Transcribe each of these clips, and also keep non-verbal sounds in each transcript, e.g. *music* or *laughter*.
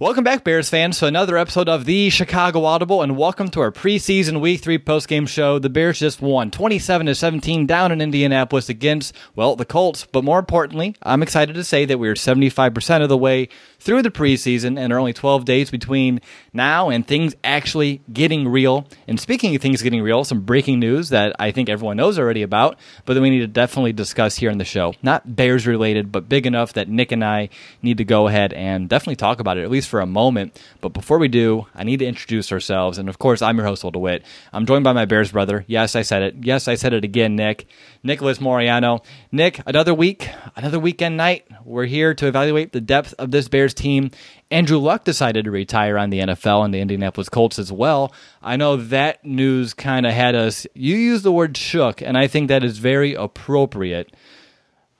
Welcome back, Bears fans, to another episode of the Chicago Audible, and welcome to our preseason Week Three postgame show. The Bears just won, twenty-seven to seventeen, down in Indianapolis against well the Colts. But more importantly, I'm excited to say that we are seventy-five percent of the way through the preseason, and are only twelve days between now and things actually getting real. And speaking of things getting real, some breaking news that I think everyone knows already about, but that we need to definitely discuss here on the show. Not Bears related, but big enough that Nick and I need to go ahead and definitely talk about it, at least for a moment. But before we do, I need to introduce ourselves. And of course, I'm your host, Old DeWitt. I'm joined by my Bears brother. Yes, I said it. Yes, I said it again, Nick. Nicholas Moriano. Nick, another week, another weekend night. We're here to evaluate the depth of this Bears team. Andrew Luck decided to retire on the NFL and the Indianapolis Colts as well. I know that news kind of had us, you used the word shook, and I think that is very appropriate.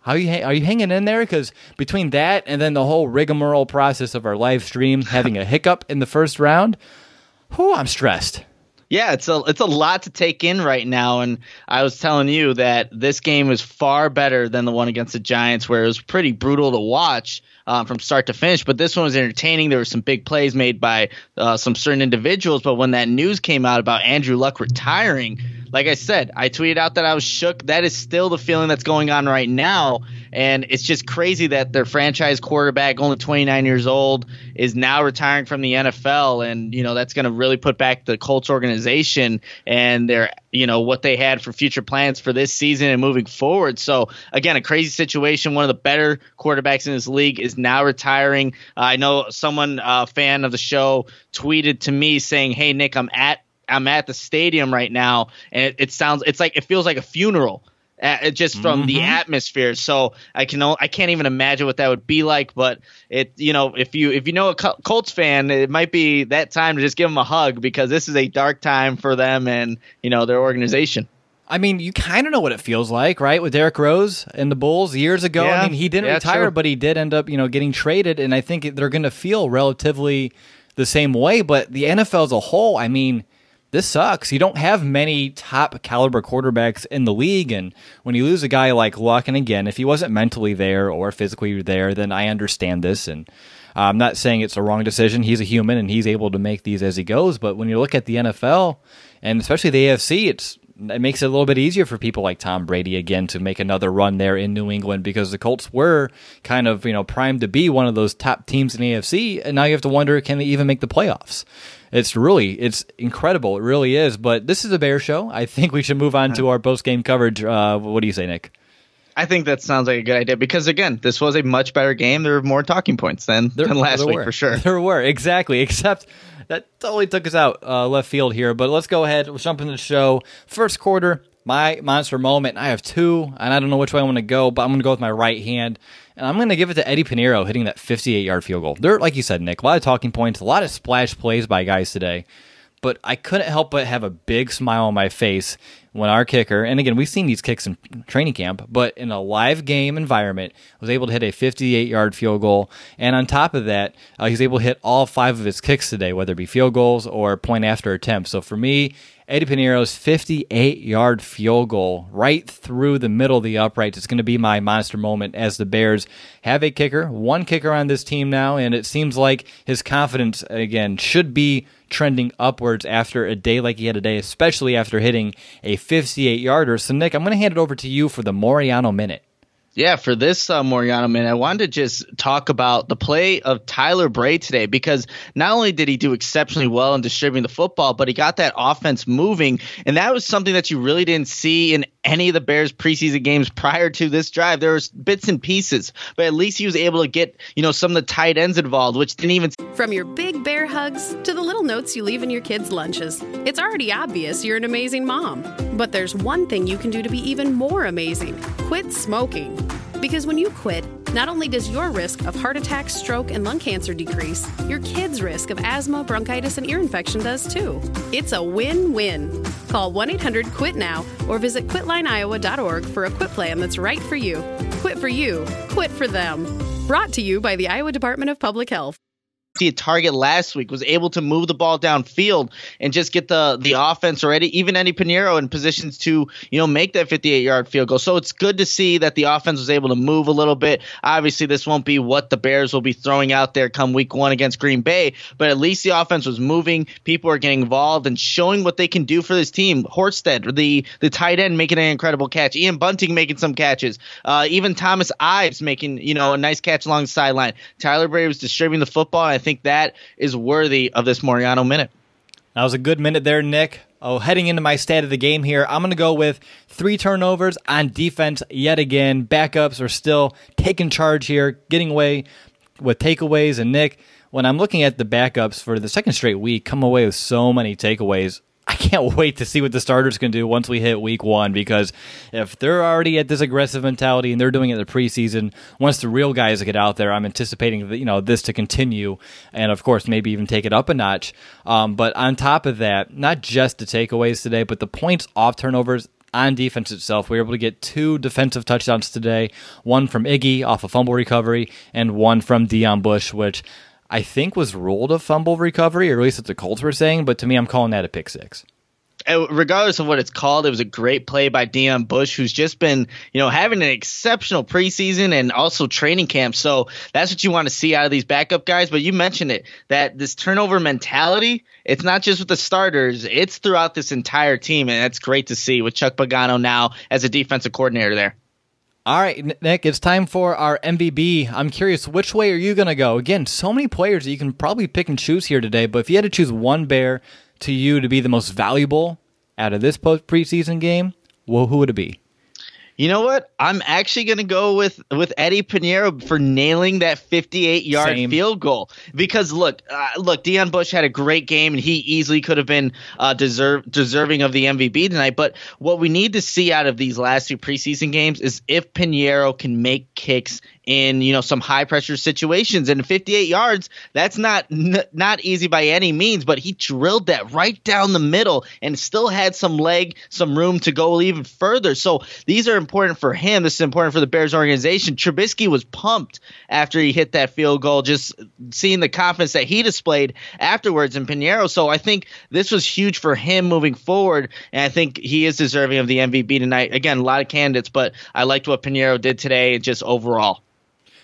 How you are you hanging in there? Because between that and then the whole rigmarole process of our live stream having a hiccup in the first round, whoo, I'm stressed. Yeah, it's a it's a lot to take in right now, and I was telling you that this game was far better than the one against the Giants, where it was pretty brutal to watch um, from start to finish. But this one was entertaining. There were some big plays made by uh, some certain individuals. But when that news came out about Andrew Luck retiring, like I said, I tweeted out that I was shook. That is still the feeling that's going on right now. And it's just crazy that their franchise quarterback, only 29 years old, is now retiring from the NFL. And, you know, that's going to really put back the Colts organization and their, you know, what they had for future plans for this season and moving forward. So, again, a crazy situation. One of the better quarterbacks in this league is now retiring. Uh, I know someone, a uh, fan of the show, tweeted to me saying, Hey, Nick, I'm at I'm at the stadium right now, and it, it sounds it's like it feels like a funeral. Uh, just from mm-hmm. the atmosphere, so I can I can't even imagine what that would be like. But it, you know, if you if you know a Colts fan, it might be that time to just give them a hug because this is a dark time for them and you know their organization. I mean, you kind of know what it feels like, right? With Derrick Rose and the Bulls years ago. Yeah. I mean, he didn't yeah, retire, true. but he did end up, you know, getting traded, and I think they're going to feel relatively the same way. But the NFL as a whole, I mean this sucks. You don't have many top caliber quarterbacks in the league. And when you lose a guy like Luck, and again, if he wasn't mentally there or physically there, then I understand this. And uh, I'm not saying it's a wrong decision. He's a human and he's able to make these as he goes. But when you look at the NFL and especially the AFC, it's it makes it a little bit easier for people like Tom Brady again to make another run there in New England because the Colts were kind of you know primed to be one of those top teams in the AFC, and now you have to wonder can they even make the playoffs? It's really it's incredible. It really is. But this is a Bear show. I think we should move on to *laughs* our post game coverage. Uh, what do you say, Nick? I think that sounds like a good idea because again, this was a much better game. There were more talking points than, there, than last week were. for sure. *laughs* There were exactly, *laughs* except that totally took us out uh, left field here. But let's go ahead. Let's jump into the show. First quarter, my monster moment. I have two, and I don't know which way I want to go, but I'm going to go with my right hand. And I'm going to give it to Eddy Piñeiro hitting that 58 yard field goal. There, like you said, Nick, a lot of talking points, a lot of splash plays by guys today. But I couldn't help but have a big smile on my face when our kicker, and again, we've seen these kicks in training camp, but in a live game environment, was able to hit a 58 yard field goal. And on top of that, uh, he's able to hit all five of his kicks today, whether it be field goals or point after attempts. So for me, Eddy Piñeiro's 58 yard field goal right through the middle of the uprights It's going to be my monster moment as the Bears have a kicker, one kicker on this team now, and it seems like his confidence, again, should be trending upwards after a day like he had today, especially after hitting a 58 yarder. So, Nick, I'm going to hand it over to you for the Moriano Minute. Yeah, for this uh, Moriano minute, I wanted to just talk about the play of Tyler Bray today because not only did he do exceptionally well in distributing the football, but he got that offense moving, and that was something that you really didn't see in any of the Bears preseason games prior to this drive. There was bits and pieces, but at least he was able to get you know some of the tight ends involved, which didn't even. From your big bear hugs to the little notes you leave in your kids' lunches, it's already obvious you're an amazing mom. But there's one thing you can do to be even more amazing: quit smoking. Because when you quit, not only does your risk of heart attack, stroke, and lung cancer decrease, your kids' risk of asthma, bronchitis, and ear infection does too. It's a win win. Call 1 800 QUIT NOW or visit quitlineiowa.org for a quit plan that's right for you. Quit for you, quit for them. Brought to you by the Iowa Department of Public Health a target last week, was able to move the ball downfield and just get the the offense ready, even Eddy Piñeiro in positions to you know make that 58 yard field goal. So it's good to see that the offense was able to move a little bit. Obviously, this won't be what the Bears will be throwing out there come week one against Green Bay, but at least the offense was moving. People are getting involved and showing what they can do for this team. Horsted, the the tight end, making an incredible catch. Ian Bunting making some catches. Uh, even Thomas Ives making you know a nice catch along the sideline. Tyler Bray was distributing the football. I think that is worthy of this Moriano minute. That was a good minute there, Nick. Oh, heading into my stat of the game here, I'm going to go with three turnovers on defense yet again. Backups are still taking charge here, getting away with takeaways. And Nick, when I'm looking at the backups for the second straight week, come away with so many takeaways. I can't wait to see what the starters can do once we hit week one because if they're already at this aggressive mentality and they're doing it in the preseason, once the real guys get out there, I'm anticipating that, you know this to continue and of course maybe even take it up a notch. Um, but on top of that, not just the takeaways today, but the points off turnovers on defense itself. We were able to get two defensive touchdowns today, one from Iggy off a fumble recovery and one from Deon Bush, which I think was ruled a fumble recovery, or at least what the Colts were saying. But to me, I'm calling that a pick six uh, regardless of what it's called, it was a great play by Deon Bush, who's just been, you know, having an exceptional preseason and also training camp. So that's what you want to see out of these backup guys. But you mentioned it that this turnover mentality, it's not just with the starters, it's throughout this entire team. And that's great to see with Chuck Pagano now as a defensive coordinator there. All right, Nick, it's time for our MVB. I'm curious, which way are you going to go? Again, so many players that you can probably pick and choose here today, but if you had to choose one bear to you to be the most valuable out of this post preseason game, well, who would it be? You know what? I'm actually going to go with with Eddy Piñeiro for nailing that 58 yard field goal because look, uh, look, Deon Bush had a great game and he easily could have been uh, deserve, deserving of the MVP tonight. But what we need to see out of these last two preseason games is if Piñeiro can make kicks in you know some high pressure situations. And 58 yards that's not n- not easy by any means but he drilled that right down the middle and still had some leg some room to go even further. So these are important for him. This is important for the Bears organization. Trubisky was pumped after he hit that field goal just seeing the confidence that he displayed afterwards in Piñeiro so I think this was huge for him moving forward and I think he is deserving of the MVP tonight. Again a lot of candidates but I liked what Piñeiro did today and just overall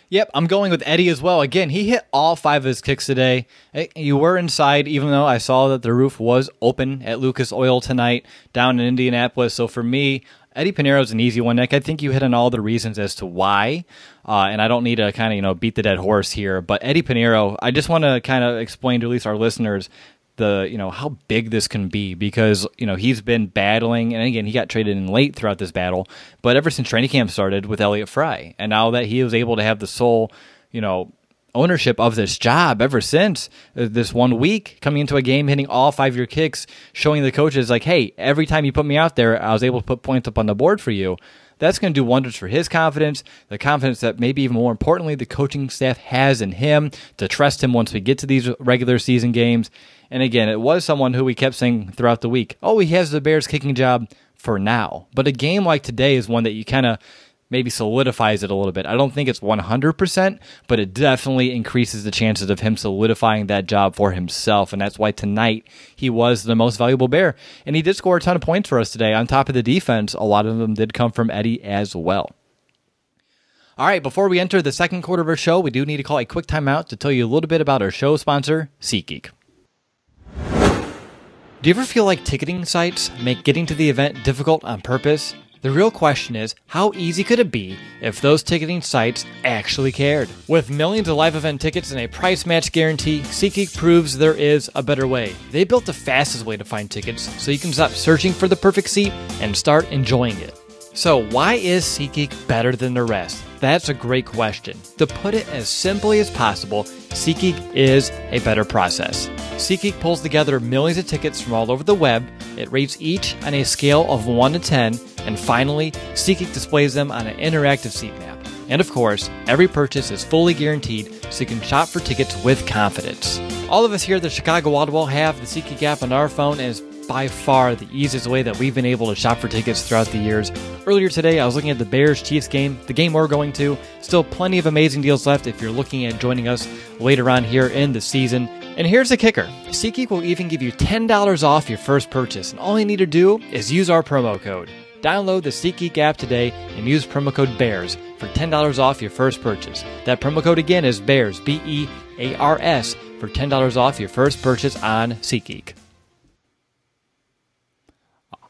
Yep, I'm going with Eddy as well. Again, he hit all five of his kicks today. You were inside, even though I saw that the roof was open at Lucas Oil tonight down in Indianapolis. So for me, Eddy Piñeiro is an easy one, Nick. I think you hit on all the reasons as to why, uh, and I don't need to kind of you know beat the dead horse here. But Eddy Piñeiro, I just want to kind of explain to at least our listeners the you know how big this can be because you know he's been battling and again he got traded in late throughout this battle but ever since training camp started with Elliott Fry and now that he was able to have the sole you know ownership of this job ever since uh, this one week coming into a game hitting all five of your kicks showing the coaches like hey every time you put me out there I was able to put points up on the board for you That's going to do wonders for his confidence, the confidence that maybe even more importantly, the coaching staff has in him to trust him once we get to these regular season games. And again, it was someone who we kept saying throughout the week, oh, he has the Bears kicking job for now. But a game like today is one that you kind of maybe solidifies it a little bit. I don't think it's 100%, but it definitely increases the chances of him solidifying that job for himself. And that's why tonight he was the most valuable Bear. And he did score a ton of points for us today. On top of the defense, a lot of them did come from Eddy as well. All right, before we enter the second quarter of our show, we do need to call a quick timeout to tell you a little bit about our show sponsor, SeatGeek. Do you ever feel like ticketing sites make getting to the event difficult on purpose? The real question is, how easy could it be if those ticketing sites actually cared? With millions of live event tickets and a price match guarantee, SeatGeek proves there is a better way. They built the fastest way to find tickets so you can stop searching for the perfect seat and start enjoying it. So, why is SeatGeek better than the rest? That's a great question. To put it as simply as possible, SeatGeek is a better process. SeatGeek pulls together millions of tickets from all over the web. It rates each on a scale of 1 to 10, and finally, SeatGeek displays them on an interactive seat map. And of course, every purchase is fully guaranteed so you can shop for tickets with confidence. All of us here at the Chicago Audible have the SeatGeek app on our phone, and it's by far the easiest way that we've been able to shop for tickets throughout the years. Earlier today, I was looking at the Bears Chiefs game, the game we're going to. Still plenty of amazing deals left if you're looking at joining us later on here in the season. And here's the kicker SeatGeek will even give you $10 off your first purchase, and all you need to do is use our promo code. Download the SeatGeek app today and use promo code BEARS for $10 off your first purchase. That promo code again is BEARS, B E A R S, for $10 off your first purchase on SeatGeek.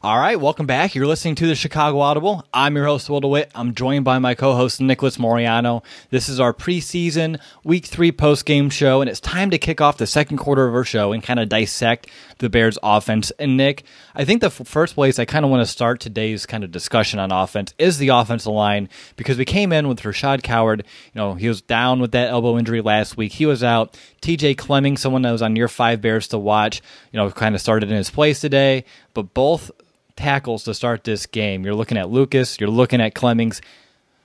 All right, welcome back. You're listening to the Chicago Audible. I'm your host, Will DeWitt. I'm joined by my co-host, Nicholas Moriano. This is our preseason Week 3 post-game show, and it's time to kick off the second quarter of our show and kind of dissect the Bears' offense. And Nick, I think the f- first place I kind of want to start today's kind of discussion on offense is the offensive line because we came in with Rashad Coward. You know, he was down with that elbow injury last week. He was out. TJ Clemming, someone that was on your five Bears to watch, you know, kind of started in his place today, but both tackles to start this game. You're looking at Lucas, you're looking at Clemmings,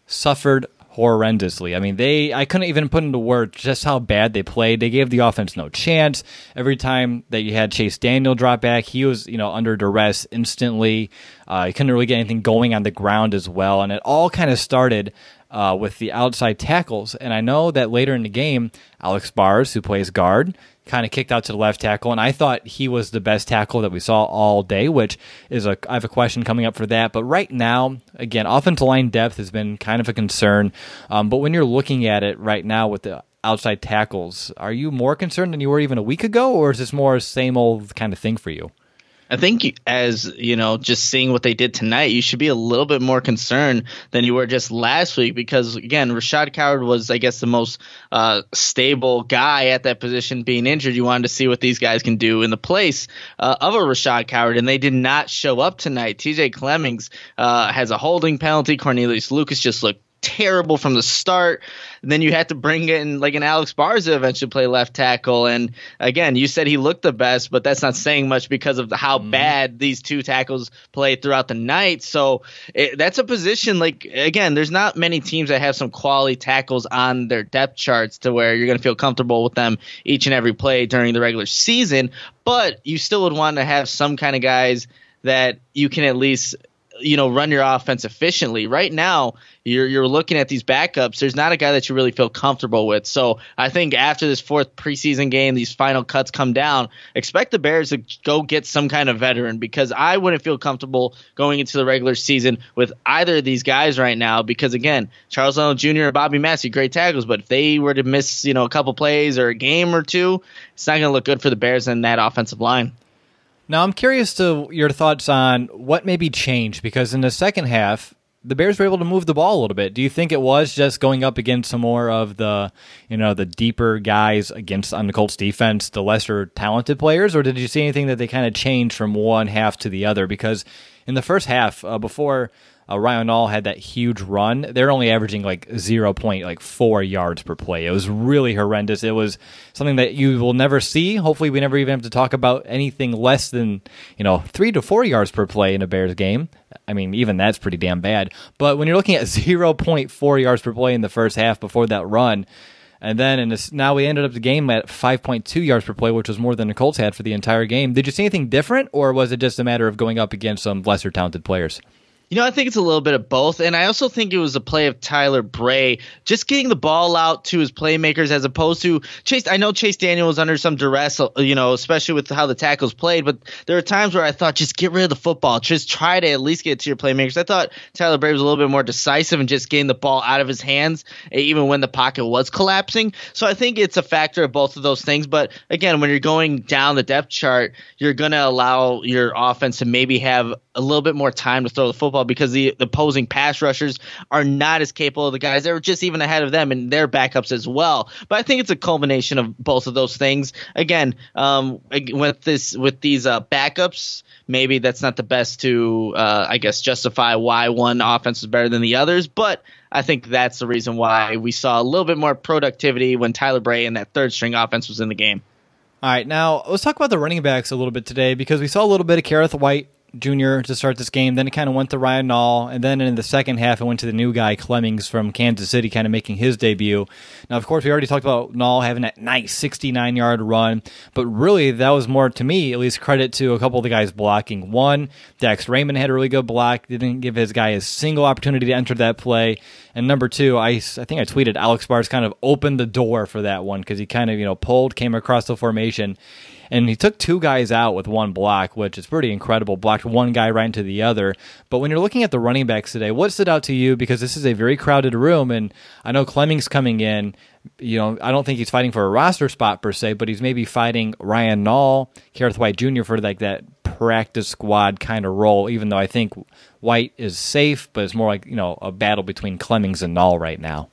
suffered horrendously. I mean, they I couldn't even put into words just how bad they played. They gave the offense no chance. Every time that you had Chase Daniel drop back, he was, you know, under duress instantly. Uh, he couldn't really get anything going on the ground as well. And it all kind of started uh, with the outside tackles. And I know that later in the game, Alex Bars, who plays guard, kind of kicked out to the left tackle, and I thought he was the best tackle that we saw all day, which is a I have a question coming up for that. But right now, again, offensive line depth has been kind of a concern. Um, but when you're looking at it right now with the outside tackles, are you more concerned than you were even a week ago, or is this more same old kind of thing for you? I think as you know, just seeing what they did tonight, you should be a little bit more concerned than you were just last week because again, Rashad Coward was, I guess, the most uh, stable guy at that position. Being injured, you wanted to see what these guys can do in the place uh, of a Rashad Coward, and they did not show up tonight. T.J. Clemmings uh, has a holding penalty. Cornelius Lucas just looked terrible from the start. And then you had to bring in like an Alex Barza eventually play left tackle. And again, you said he looked the best, but that's not saying much because of the, how mm. bad these two tackles played throughout the night. So it, that's a position like again, there's not many teams that have some quality tackles on their depth charts to where you're going to feel comfortable with them each and every play during the regular season. But you still would want to have some kind of guys that you can at least you know run your offense efficiently. Right now, you're you're looking at these backups. There's not a guy that you really feel comfortable with. So I think after this fourth preseason game, these final cuts come down. Expect the Bears to go get some kind of veteran because I wouldn't feel comfortable going into the regular season with either of these guys right now. Because again, Charles Leno Jr. and Bobby Massie, great tackles, but if they were to miss you know a couple plays or a game or two, it's not going to look good for the Bears and that offensive line. Now, I'm curious to your thoughts on what maybe changed because in the second half, the Bears were able to move the ball a little bit. Do you think it was just going up against some more of the, you know, the deeper guys against on the Colts defense, the lesser talented players, or did you see anything that they kind of changed from one half to the other? Because in the first half, uh, before uh, Ryan Nall had that huge run, they're only averaging like zero point like four yards per play. It was really horrendous. It was something that you will never see. Hopefully, we never even have to talk about anything less than you know three to four yards per play in a Bears game. I mean, even that's pretty damn bad. But when you're looking at *laughs* 0.4 yards per play in the first half before that run, and then this, now we ended up the game at 5.2 yards per play, which was more than the Colts had for the entire game. Did you see anything different, or was it just a matter of going up against some lesser talented players? You know, I think it's a little bit of both, and I also think it was a play of Tyler Bray just getting the ball out to his playmakers as opposed to Chase. I know Chase Daniel was under some duress, you know, especially with how the tackles played, but there are times where I thought just get rid of the football, just try to at least get to your playmakers. I thought Tyler Bray was a little bit more decisive and just getting the ball out of his hands, even when the pocket was collapsing. So I think it's a factor of both of those things. But again, when you're going down the depth chart, you're going to allow your offense to maybe have a little bit more time to throw the football because the, the opposing pass rushers are not as capable of the guys that are just even ahead of them and their backups as well. But I think it's a culmination of both of those things. Again, um, with this with these uh, backups, maybe that's not the best to uh, I guess justify why one offense is better than the others, but I think that's the reason why we saw a little bit more productivity when Tyler Bray and that third string offense was in the game. All right, now let's talk about the running backs a little bit today because we saw a little bit of Kerrith Whyte Jr. to start this game. Then it kind of went to Ryan Nall, and then in the second half, it went to the new guy Clemmings from Kansas City, kind of making his debut. Now, of course, we already talked about Nall having that nice 69 yard run, but really that was more to me, at least, credit to a couple of the guys blocking. One, Dax Raymond had a really good block, didn't give his guy a single opportunity to enter that play. And number two, I, I think I tweeted Alex Bars kind of opened the door for that one because he kind of you know pulled, came across the formation and he took two guys out with one block, which is pretty incredible. Blocked one guy right into the other. But when you're looking at the running backs today, what stood out to you? Because this is a very crowded room, and I know Clemmings coming in. You know, I don't think he's fighting for a roster spot per se, but he's maybe fighting Ryan Nall, Kerrith Whyte Jr. for like that practice squad kind of role. Even though I think Whyte is safe, but it's more like you know a battle between Clemmings and Nall right now.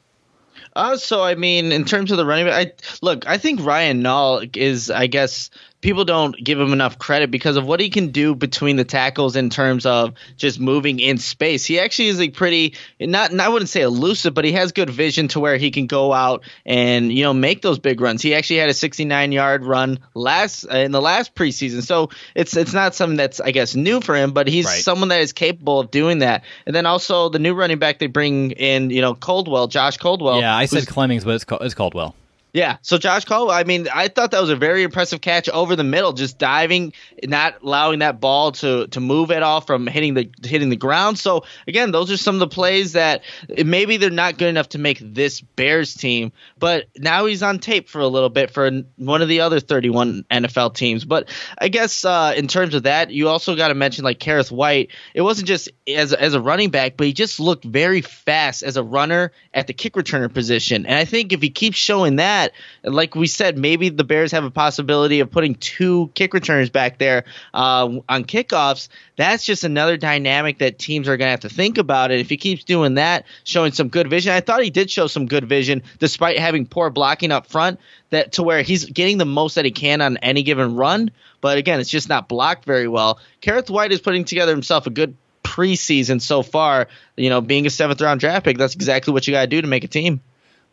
Uh, so I mean, in terms of the running back, I, look, I think Ryan Nall is, I guess, people don't give him enough credit because of what he can do between the tackles in terms of just moving in space. He actually is a pretty not, not I wouldn't say elusive, but he has good vision to where he can go out and you know make those big runs. He actually had a 69 yard run last uh, in the last preseason, so it's it's not something that's I guess new for him, but he's right. someone that is capable of doing that. And then also the new running back they bring in, you know, Caldwell, Josh Caldwell. Yeah, I said Clemmings, but it's, it's Caldwell. Yeah. So Josh Caldwell, I mean, I thought that was a very impressive catch over the middle, just diving, not allowing that ball to to move at all from hitting the hitting the ground. So again, those are some of the plays that maybe they're not good enough to make this Bears team, but now he's on tape for a little bit for one of the other 31 NFL teams. But I guess uh, in terms of that, you also got to mention like Kerrith Whyte. It wasn't just as as a running back, but he just looked very fast as a runner at the kick returner position. And I think if he keeps showing that that, like we said, maybe the Bears have a possibility of putting two kick returners back there uh, on kickoffs. That's just another dynamic that teams are going to have to think about. And if he keeps doing that, showing some good vision, I thought he did show some good vision despite having poor blocking up front. That to where he's getting the most that he can on any given run, but again, it's just not blocked very well. Kerrith Whyte is putting together himself a good preseason so far. You know, being a seventh round draft pick, that's exactly what you got to do to make a team.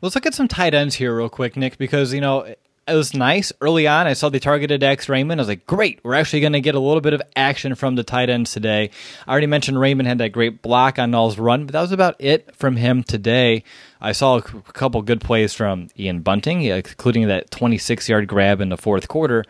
Let's look at some tight ends here, real quick, Nick, because, you know, it was nice early on. I saw they targeted Dax Raymond. I was like, great, we're actually going to get a little bit of action from the tight ends today. I already mentioned Raymond had that great block on Nall's run, but that was about it from him today. I saw a couple good plays from Ian Bunting, including that 26 yard grab in the fourth quarter.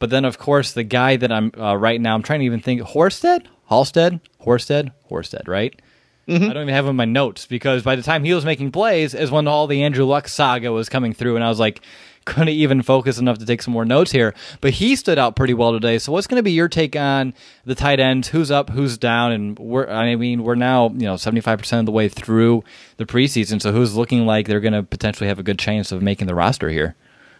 But then, of course, the guy that I'm uh, right now, I'm trying to even think Horsted? Halstead? Horsted? Horsted, right? Mm-hmm. I don't even have in my notes because by the time he was making plays is when all the Andrew Luck saga was coming through, and I was like, *laughs* couldn't even focus enough to take some more notes here. But he stood out pretty well today. So what's going to be your take on the tight ends? Who's up? Who's down? And we're I mean we're now you know seventy five percent of the way through the preseason. So who's looking like they're going to potentially have a good chance of making the roster here?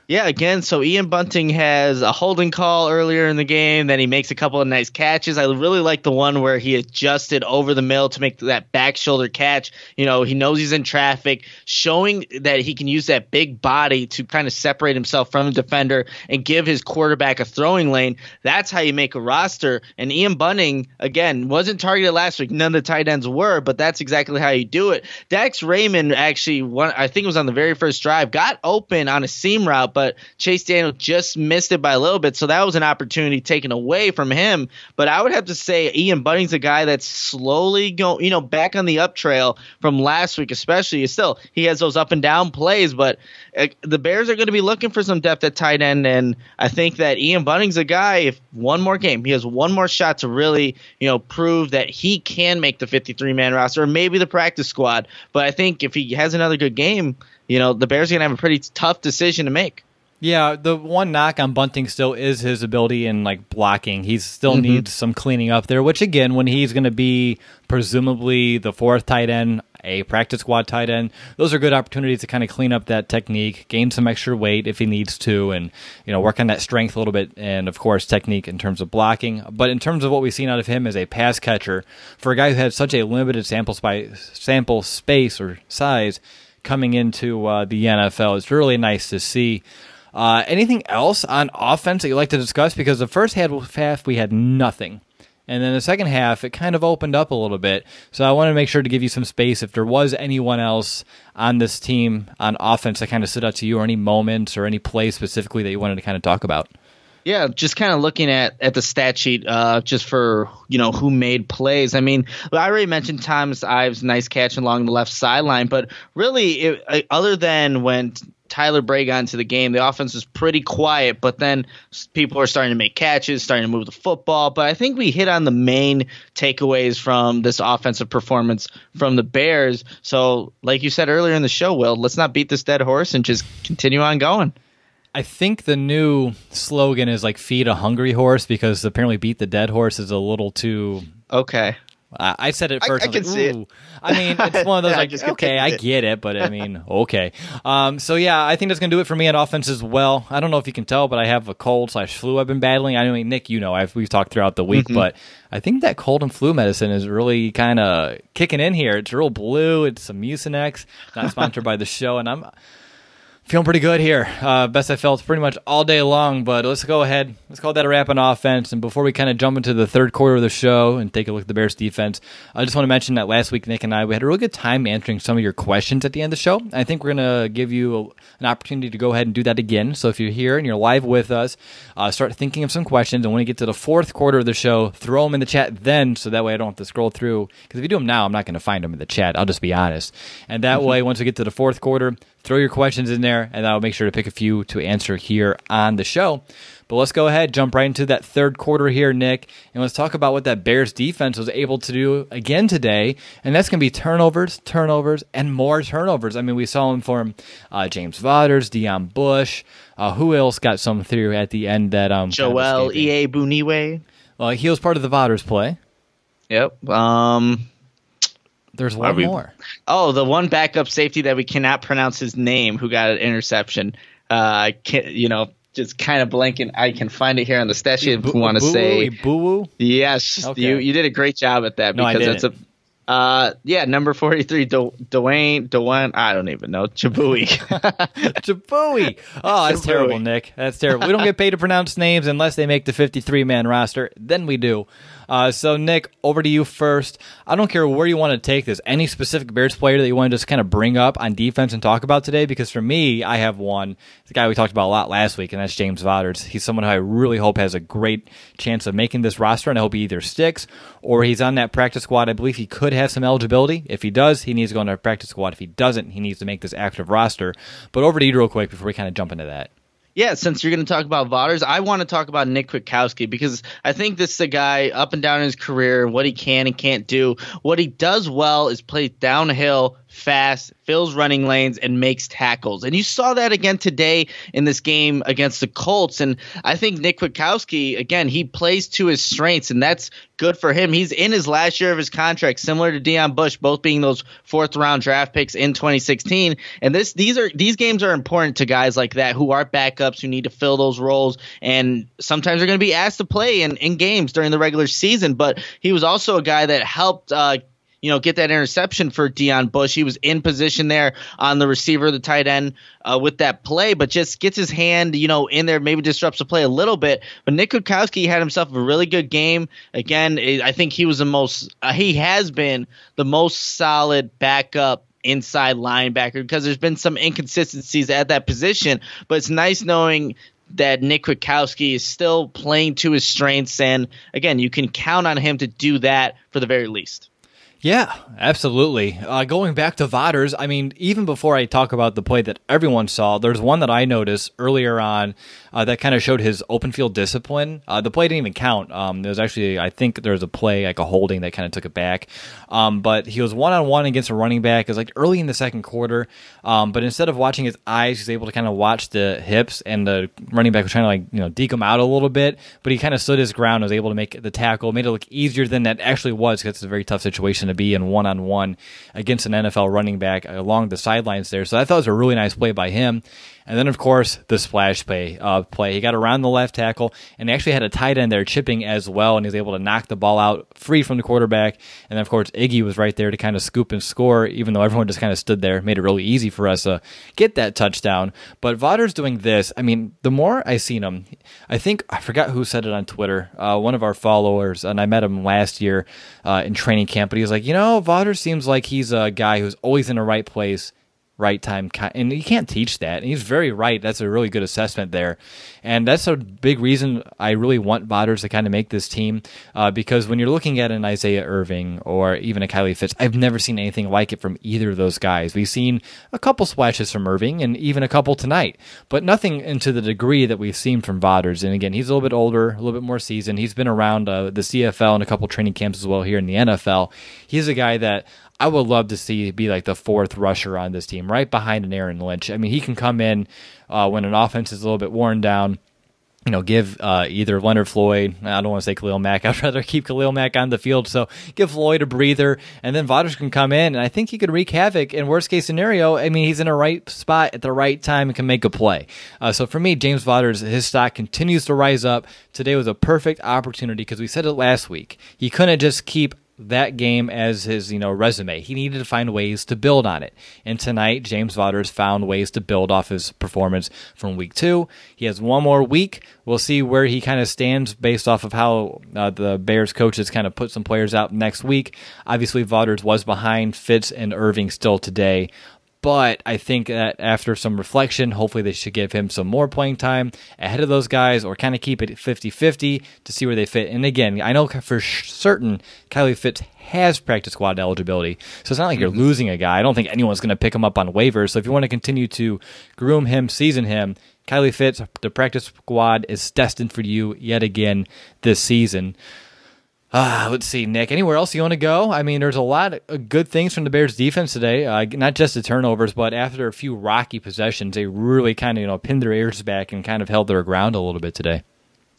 Yeah, again, so Ian Bunting has a holding call earlier in the game. Then he makes a couple of nice catches. I really like the one where he adjusted over the middle to make that back shoulder catch. You know, he knows he's in traffic, showing that he can use that big body to kind of separate himself from the defender and give his quarterback a throwing lane. That's how you make a roster. And Ian Bunting, again, wasn't targeted last week. None of the tight ends were, but that's exactly how you do it. Dax Raymond actually, I think it was on the very first drive, got open on a seam route, but Chase Daniel just missed it by a little bit. So that was an opportunity taken away from him. But I would have to say Ian Bunting's a guy that's slowly going, you know, back on the up trail from last week, especially. Still, he has those up and down plays, but uh, the Bears are going to be looking for some depth at tight end. And I think that Ian Bunting's a guy, if one more game, he has one more shot to really, you know, prove that he can make the 53 man roster or maybe the practice squad. But I think if he has another good game, you know, the Bears are going to have a pretty tough decision to make. Yeah, the one knock on Bunting still is his ability in like blocking. He still mm-hmm. needs some cleaning up there, which again, when he's going to be presumably the fourth tight end, a practice squad tight end, those are good opportunities to kind of clean up that technique, gain some extra weight if he needs to, and you know work on that strength a little bit, and of course technique in terms of blocking. But in terms of what we've seen out of him as a pass catcher, for a guy who had such a limited sample space, sample space or size coming into uh, the NFL, it's really nice to see. Uh, anything else on offense that you'd like to discuss? Because the first half we had nothing. And then the second half, it kind of opened up a little bit. So I wanted to make sure to give you some space if there was anyone else on this team on offense that kind of stood out to you, or any moments or any play specifically that you wanted to kind of talk about. Yeah, just kind of looking at, at the stat sheet, uh, just for you know who made plays. I mean, I already mentioned Thomas Ives' nice catch along the left sideline, but really, it, other than when Tyler Bray got into the game, the offense was pretty quiet, but then people are starting to make catches, starting to move the football. But I think we hit on the main takeaways from this offensive performance from the Bears. So, like you said earlier in the show, Will, let's not beat this dead horse and just continue on going. I think the new slogan is like feed a hungry horse because apparently beat the dead horse is a little too okay. I said it first. I, I, I can like, see it. I mean, it's one of *laughs* those like, okay, I get it, but I mean, *laughs* okay. Um, so yeah, I think that's gonna do it for me at offense as well. I don't know if you can tell, but I have a cold slash flu I've been battling. I mean, Nick, you know, I've we've talked throughout the week, mm-hmm. but I think that cold and flu medicine is really kind of kicking in here. It's real blue. It's some Mucinex, not sponsored by the show, and I'm feeling pretty good here. Uh, best I felt pretty much all day long. But let's go ahead. Let's call that a wrap on offense. And before we kind of jump into the third quarter of the show and take a look at the Bears defense, I just want to mention that last week Nick and I we had a really good time answering some of your questions at the end of the show. I think we're gonna give you a, an opportunity to go ahead and do that again. So if you're here and you're live with us, uh, start thinking of some questions. And when we get to the fourth quarter of the show, throw them in the chat then, so that way I don't have to scroll through. Because if you do them now, I'm not going to find them in the chat. I'll just be honest. And that mm-hmm. way, once we get to the fourth quarter, throw your questions in there, and I'll make sure to pick a few to answer here on the show. But let's go ahead, jump right into that third quarter here, Nick, and let's talk about what that Bears defense was able to do again today. And that's going to be turnovers, turnovers, and more turnovers. I mean, we saw them from uh, James Vaughters, Deon Bush. Uh, who else got some through at the end that um Joel Iyiegbuniwe? Well, he was part of the Vaughters play. Yep. Um, there's one we, more. Oh, the one backup safety that we cannot pronounce his name, who got an interception. Uh, can, you know, just kind of blanking. I can find it here on the stat sheet if you want to say. Boo Yes, okay. you you did a great job at that because no, that's a. Uh, yeah, number forty-three, Dwayne, Dwayne, I don't even know, Jabui, *laughs* Jabui. *laughs* Oh, that's Jabui. terrible, Nick. That's terrible. We don't get paid to pronounce names unless they make the fifty-three man roster. Then we do. Uh, so, Nick, over to you first. I don't care where you want to take this. Any specific Bears player that you want to just kind of bring up on defense and talk about today? Because for me, I have one. The guy we talked about a lot last week, and that's James Vaughters. He's someone who I really hope has a great chance of making this roster, and I hope he either sticks or he's on that practice squad. I believe he could have some eligibility. If he does, he needs to go on a practice squad. If he doesn't, he needs to make this active roster. But over to you real quick before we kind of jump into that. Yeah, since you're going to talk about Vaughters, I want to talk about Nick Kwiatkowski because I think this is a guy up and down in his career, and what he can and can't do. What he does well is play downhill fast, fills running lanes, and makes tackles. And you saw that again today in this game against the Colts. And I think Nick Kwiatkowski, again, he plays to his strengths, and that's good for him. He's in his last year of his contract, similar to Deon Bush, both being those fourth round draft picks in 2016. And this these are these games are important to guys like that who are backups who need to fill those roles and sometimes they're going to be asked to play in, in games during the regular season. But he was also a guy that helped uh, you know, get that interception for Deon Bush. He was in position there on the receiver, the tight end, uh, with that play, but just gets his hand, you know, in there, maybe disrupts the play a little bit. But Nick Kwiatkowski had himself a really good game. Again, I think he was the most, uh, he has been the most solid backup inside linebacker because there's been some inconsistencies at that position. But it's nice knowing that Nick Kwiatkowski is still playing to his strengths. And again, you can count on him to do that for the very least. Yeah, absolutely. Uh, going back to Vaughters, I mean, even before I talk about the play that everyone saw, there's one that I noticed earlier on uh, that kind of showed his open field discipline. Uh, the play didn't even count. Um, there was actually, I think there was a play like a holding that kind of took it back. Um, but he was one on one against a running back. It was like early in the second quarter. Um, but instead of watching his eyes, he's able to kind of watch the hips, and the running back was trying to like you know deke him out a little bit. But he kind of stood his ground, was able to make the tackle, made it look easier than that actually was because it's a very tough situation to be in one on one against an NFL running back along the sidelines there. So I thought it was a really nice play by him. And then, of course, the splash play. Uh, play. He got around the left tackle, and actually had a tight end there chipping as well, and he was able to knock the ball out free from the quarterback. And then, of course, Iggy was right there to kind of scoop and score, even though everyone just kind of stood there, made it really easy for us to get that touchdown. But Vaughters doing this, I mean, the more I seen him, I think I forgot who said it on Twitter. Uh, one of our followers, and I met him last year uh, in training camp, but he was like, you know, Vaughters seems like he's a guy who's always in the right place right time and you can't teach that. And he's very right. That's a really good assessment there. And that's a big reason i really want Vaughters to kind of make this team uh, because when you're looking at an isaiah irving or even a kylie fitts i've never seen anything like it from either of those guys. We've seen a couple splashes from irving and even a couple tonight but nothing into the degree that we've seen from Vaughters. and again he's a little bit older a little bit more seasoned. He's been around uh, the cfl and a couple training camps as well here in the nfl he's a guy that I would love to see be like the fourth rusher on this team, right behind an Aaron Lynch. I mean, he can come in uh, when an offense is a little bit worn down. You know, give uh, either Leonard Floyd. I don't want to say Khalil Mack. *laughs* I'd rather keep Khalil Mack on the field. So give Floyd a breather, and then Vaughters can come in, and I think he could wreak havoc. In worst case scenario, I mean, he's in the right spot at the right time and can make a play. Uh, so for me, James Vaughters, his stock continues to rise up. Today was a perfect opportunity because we said it last week. He couldn't just keep that game as his you know resume. He needed to find ways to build on it. And tonight, James Vaughters found ways to build off his performance from week two. He has one more week. We'll see where he kind of stands based off of how uh, the Bears coaches kind of put some players out next week. Obviously, Vaughters was behind Fitts and Irving still today, but I think that after some reflection, hopefully they should give him some more playing time ahead of those guys or kind of keep it 50 50 to see where they fit. And again, I know for certain Kylie Fitts has practice squad eligibility. So it's not like you're mm-hmm. losing a guy. I don't think anyone's going to pick him up on waivers. So if you want to continue to groom him, season him, Kylie Fitts, the practice squad is destined for you yet again this season. Uh, let's see, Nick. Anywhere else you want to go? I mean, there's a lot of good things from the Bears' defense today. Uh, not just the turnovers, but after a few rocky possessions, they really kind of you know pinned their ears back and kind of held their ground a little bit today.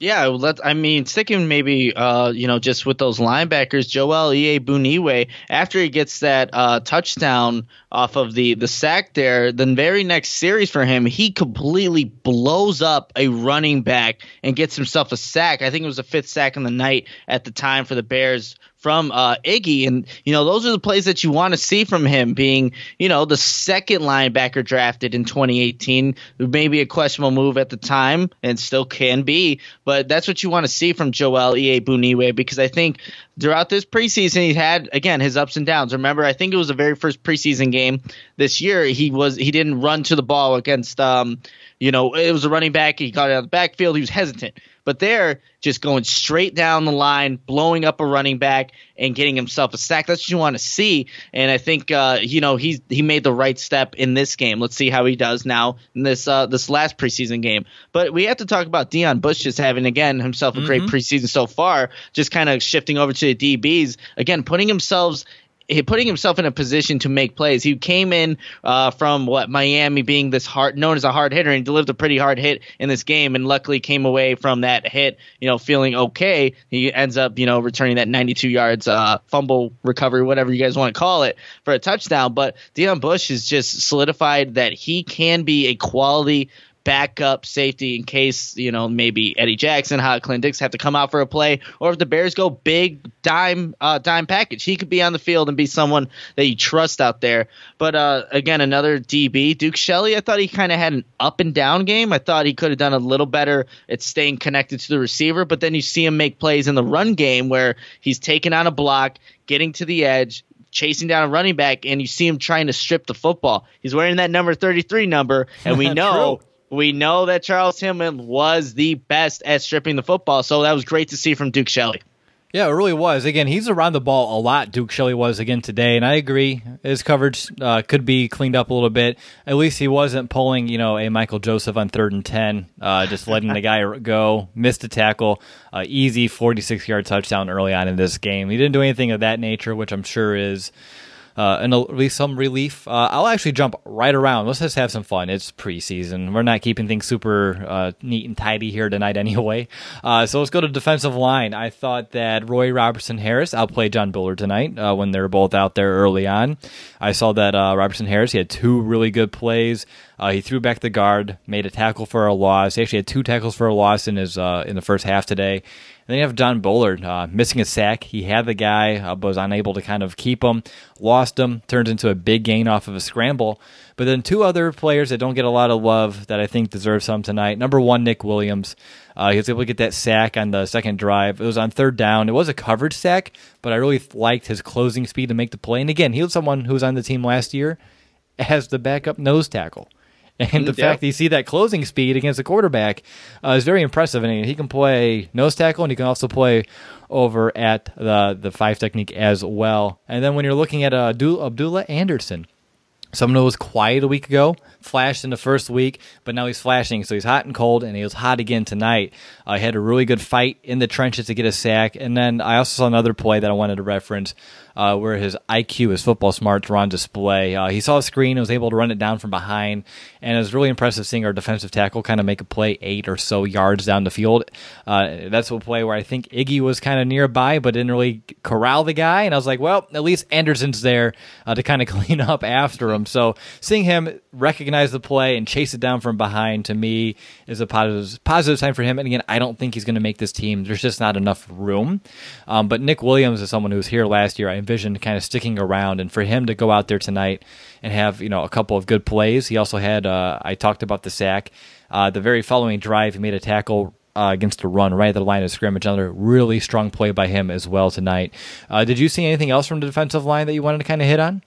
Yeah, let I mean sticking maybe uh, you know just with those linebackers, Joel Iyiegbuniwe, after he gets that uh, touchdown off of the the sack there, the very next series for him, he completely blows up a running back and gets himself a sack. I think it was the fifth sack in the night at the time for the Bears from uh, Iggy. And, you know, those are the plays that you want to see from him being, you know, the second linebacker drafted in 2018. Maybe a questionable move at the time and still can be, but that's what you want to see from Joel Iyiegbuniwe because I think throughout this preseason he had again his ups and downs. Remember, I think it was the very first preseason game this year. He was he didn't run to the ball against um, you know, it was a running back. He got out of the backfield. He was hesitant. But they're just going straight down the line, blowing up a running back and getting himself a sack. That's what you want to see. And I think uh, you know he he made the right step in this game. Let's see how he does now in this uh, this last preseason game. But we have to talk about Deon Bush just having again himself a mm-hmm. great preseason so far. Just kind of shifting over to the DBs again, putting himself putting himself in a position to make plays. He came in uh, from what Miami being this hard, known as a hard hitter, and he delivered a pretty hard hit in this game, and luckily came away from that hit, you know, feeling okay. He ends up, you know, returning that 92 yards uh, fumble recovery, whatever you guys want to call it, for a touchdown. But Deon Bush has just solidified that he can be a quality backup safety in case you know maybe Eddie Jackson, Ha Ha Clinton-Dix have to come out for a play, or if the Bears go big dime uh, dime package, he could be on the field and be someone that you trust out there. But uh, again, another DB, Duke Shelley. I thought he kind of had an up and down game. I thought he could have done a little better at staying connected to the receiver, but then you see him make plays in the run game where he's taking on a block, getting to the edge, chasing down a running back, and you see him trying to strip the football. He's wearing that number 33 number, and we *laughs* know we know that Charles Tillman was the best at stripping the football, so that was great to see from Duke Shelley. Yeah, it really was. Again, he's around the ball a lot. Duke Shelley was again today, and I agree. His coverage uh, could be cleaned up a little bit. At least he wasn't pulling, you know, a Michael Joseph on third and ten, uh, just letting the guy *laughs* go. Missed a tackle, uh, easy forty-six yard touchdown early on in this game. He didn't do anything of that nature, which I'm sure is uh, and at least some relief. Uh, I'll actually jump right around. Let's just have some fun. It's preseason. We're not keeping things super uh, neat and tidy here tonight *laughs* anyway. Uh, so let's go to defensive line. I thought that Roy Robertson Harris outplayed John Bullard tonight uh, when they were both out there early on. I saw that uh, Robertson Harris he had two really good plays. he threw back the guard, made a tackle for a loss. He actually had two tackles for a loss in his in the first half today then you have John Bullard uh, missing a sack. He had the guy, uh, but was unable to kind of keep him. Lost him. Turns into a big gain off of a scramble. But then two other players that don't get a lot of love that I think deserve some tonight. Number one, Nick Williams. Uh, he was able to get that sack on the second drive. It was on third down. It was a coverage sack, but I really liked his closing speed to make the play. And again, he was someone who was on the team last year as the backup nose tackle. *laughs* And the fact that you see that closing speed against the quarterback uh, is very impressive. And he can play nose tackle and he can also play over at the the five technique as well. And then when you're looking at uh, Abdullah Anderson, someone who was quiet a week ago, flashed in the first week, but now he's flashing. So he's hot and cold, and he was hot again tonight. I uh, had a really good fight in the trenches to get a sack. And then I also saw another play that I wanted to reference uh, where his IQ, his football smarts were on display. Uh, he saw a screen and was able to run it down from behind, and it was really impressive seeing our defensive tackle kind of make a play eight or so yards down the field. Uh, that's a play where I think Iggy was kind of nearby, but didn't really corral the guy, and I was like, well, at least Anderson's there uh, to kind of *laughs* clean up after him. So seeing him recognize the play and chase it down from behind to me is a positive positive sign for him. And again, I don't think he's going to make this team. There's just not enough room. Um, but Nick Williams is someone who was here last year. I envisioned kind of sticking around, and for him to go out there tonight and have you know a couple of good plays. He also had uh, I talked about the sack. Uh, the very following drive, he made a tackle uh, against the run right at the line of scrimmage. Another really strong play by him as well tonight. Uh, did you see anything else from the defensive line that you wanted to kind of hit on?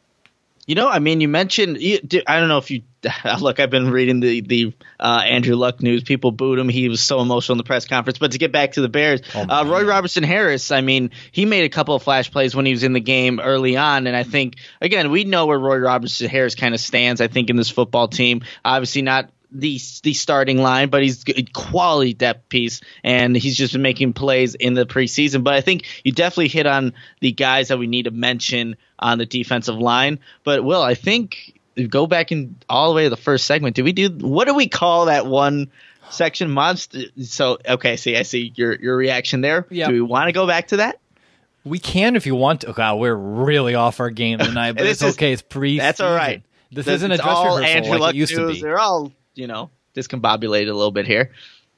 You know, I mean, you mentioned. I don't know if you *laughs* look. I've been reading the the uh, Andrew Luck news. People booed him. He was so emotional in the press conference. But to get back to the Bears, oh uh, Roy Robertson Harris. I mean, he made a couple of flash plays when he was in the game early on, and I think again we know where Roy Robertson Harris kind of stands. I think in this football team, obviously not the the starting line, but he's a quality depth piece, and he's just been making plays in the preseason. But I think you definitely hit on the guys that we need to mention on the defensive line. But Will, I think go back in all the way to the first segment. Do we do what do we call that one section monster? So okay, see, I see your your reaction there. Yeah. Do we want to go back to that? We can if you want to. God, we're really off our game tonight, but *laughs* it's okay. It's pre. That's all right. This isn't a dress rehearsal Andrew like it used to be. They're all you know discombobulated a little bit here.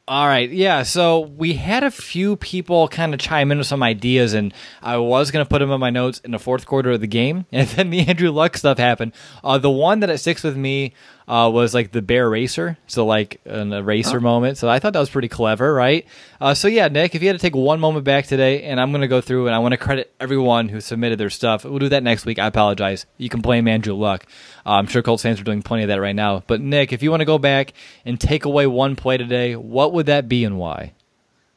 All right, yeah. So we had a few people kind of chime in with some ideas, and I was going to put them in my notes in the fourth quarter of the game, *laughs* and then the Andrew Luck stuff happened. Uh, the one that it sticks with me uh, was like the bear racer, so like an eraser oh. moment. So I thought that was pretty clever, right? Uh, so yeah, Nick, if you had to take one moment back today, and I'm going to go through and I want to credit everyone who submitted their stuff. We'll do that next week. I apologize. You can blame Andrew Luck. Uh, I'm sure Colts fans are doing plenty of that right now. But Nick, if you want to go back and take away one play today, what would that be and why?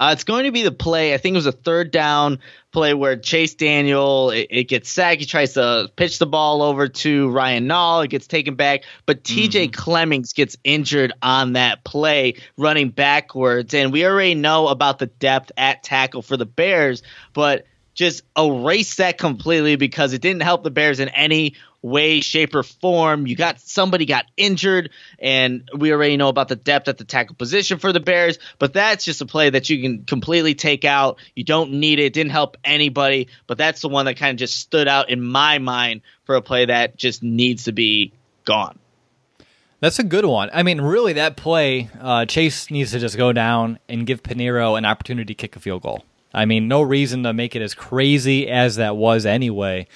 Uh, it's going to be the play. I think it was a third down play where Chase Daniel it, it, gets sacked. He tries to pitch the ball over to Ryan Nall. It gets taken back, but TJ mm-hmm. Clemmings gets injured on that play, running backwards. And we already know about the depth at tackle for the Bears, but just erase that completely because it didn't help the Bears in any way, shape, or form. You got somebody got injured, and we already know about the depth at the tackle position for the Bears. But that's just a play that you can completely take out. You don't need it. it didn't help anybody. But that's the one that kind of just stood out in my mind for a play that just needs to be gone. That's a good one. I mean, really, that play, uh, Chase needs to just go down and give Pineiro an opportunity to kick a field goal. I mean, no reason to make it as crazy as that was anyway.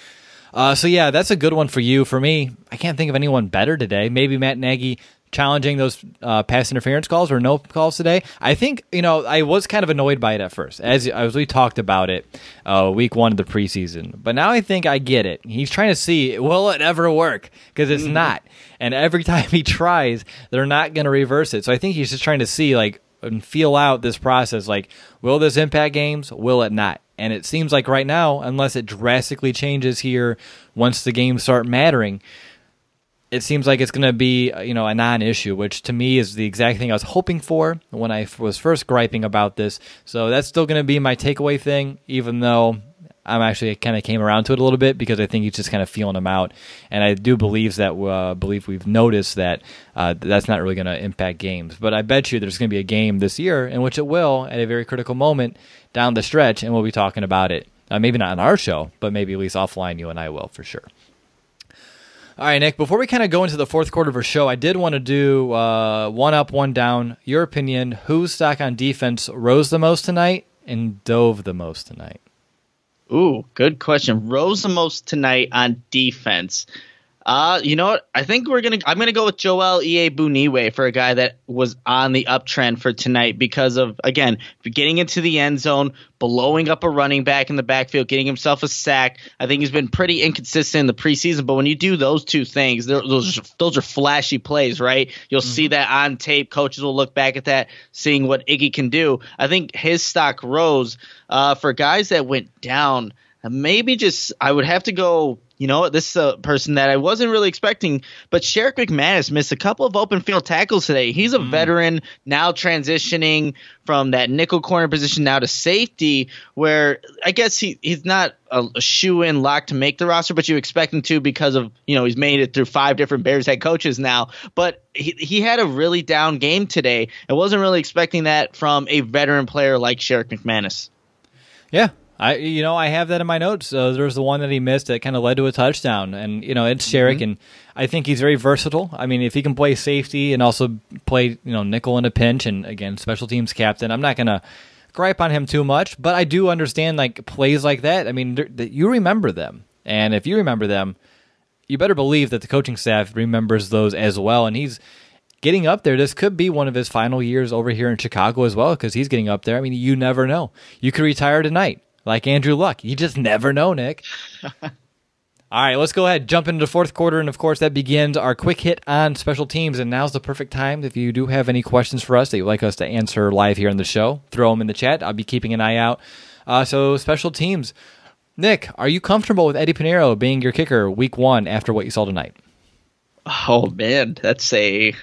Uh, so yeah, that's a good one for you. For me, I can't think of anyone better today. Maybe Matt Nagy challenging those uh, pass interference calls or no calls today. I think you know I was kind of annoyed by it at first, as as we talked about it uh, week one of the preseason. But now I think I get it. He's trying to see will it ever work because it's mm-hmm. not. And every *laughs* time he tries, they're not going to reverse it. So I think he's just trying to see like and feel out this process. Like, will this impact games? Will it not? And it seems like right now, unless it drastically changes here once the games start mattering, it seems like it's going to be uh, you know a non-issue, which to me is the exact thing I was hoping for when I was first griping about this. So that's still going to be my takeaway thing, even though I'm actually kind of came around to it a little bit because I think he's just kind of feeling them out, and I do believe that uh, believe we've noticed that uh, that's not really going to impact games. But I bet you there's going to be a game this year in which it will at a very critical moment down the stretch, and we'll be talking about it. Uh, maybe not on our show, but maybe at least offline, you and I will for sure. All right, Nick. Before we kind of go into the fourth quarter of our show, I did want to do uh, one up, one down. Your opinion: whose stock on defense rose the most tonight and dove the most tonight? Ooh, good question. Rose the most tonight on defense. Uh, you know what? I think we're gonna. I'm gonna go with Joel Iyiegbuniwe for a guy that was on the uptrend for tonight because of again getting into the end zone, blowing up a running back in the backfield, getting himself a sack. I think he's been pretty inconsistent in the preseason, but when you do those two things, those those are flashy plays, right? You'll mm-hmm. see that on tape. Coaches will look back at that, seeing what Iggy can do. I think his stock rose uh, for guys that went down. Maybe just I would have to go you know, this is a person that I wasn't really expecting, but Sherrick McManus missed a couple of open field tackles today. He's a mm. veteran now transitioning from that nickel corner position now to safety, where I guess he, he's not a, a shoe in lock to make the roster, but you expect him to because of, you know, he's made it through five different Bears head coaches now. But he, he had a really down game today. I wasn't really expecting that from a veteran player like Sherrick McManus. Yeah, I you know I have that in my notes. Uh, there's the one that he missed that kind of led to a touchdown, and you know it's Sherrick, mm-hmm. and I think he's very versatile. I mean, if he can play safety and also play you know nickel in a pinch, and again special teams captain, I'm not gonna gripe on him too much, but I do understand like plays like that. I mean, you remember them, and if you remember them, you better believe that the coaching staff remembers those as well, and he's getting up there. This could be one of his final years over here in Chicago as well because he's getting up there. I mean, you never know. You could retire tonight like Andrew Luck. You just never know, Nick. *laughs* All right, let's go ahead, jump into the fourth quarter, and of course that begins our quick hit on special teams. And now's the perfect time if you do have any questions for us that you'd like us to answer live here on the show, throw them in the chat. I'll be keeping an eye out. Uh, so special teams, Nick, are you comfortable with Eddy Pineiro being your kicker week one after what you saw tonight? Oh man, that's a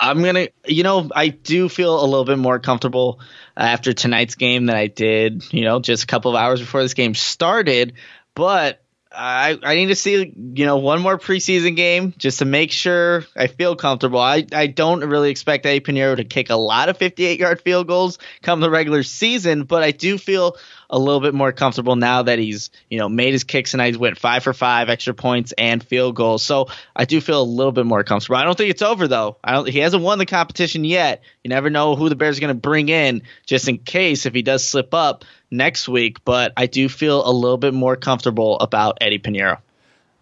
I'm gonna, you know, I do feel a little bit more comfortable after tonight's game than I did, you know, just a couple of hours before this game started. But I I need to see, you know, one more preseason game just to make sure I feel comfortable. I, I don't really expect Eddy Pineiro to kick a lot of 58 yard field goals come the regular season, but I do feel a little bit more comfortable now that he's you know made his kicks and he's went five for five extra points and field goals. So I do feel a little bit more comfortable. I don't think it's over though. I don't. He hasn't won the competition yet. You never know who the Bears are going to bring in just in case if he does slip up next week. But I do feel a little bit more comfortable about Eddy Pineiro.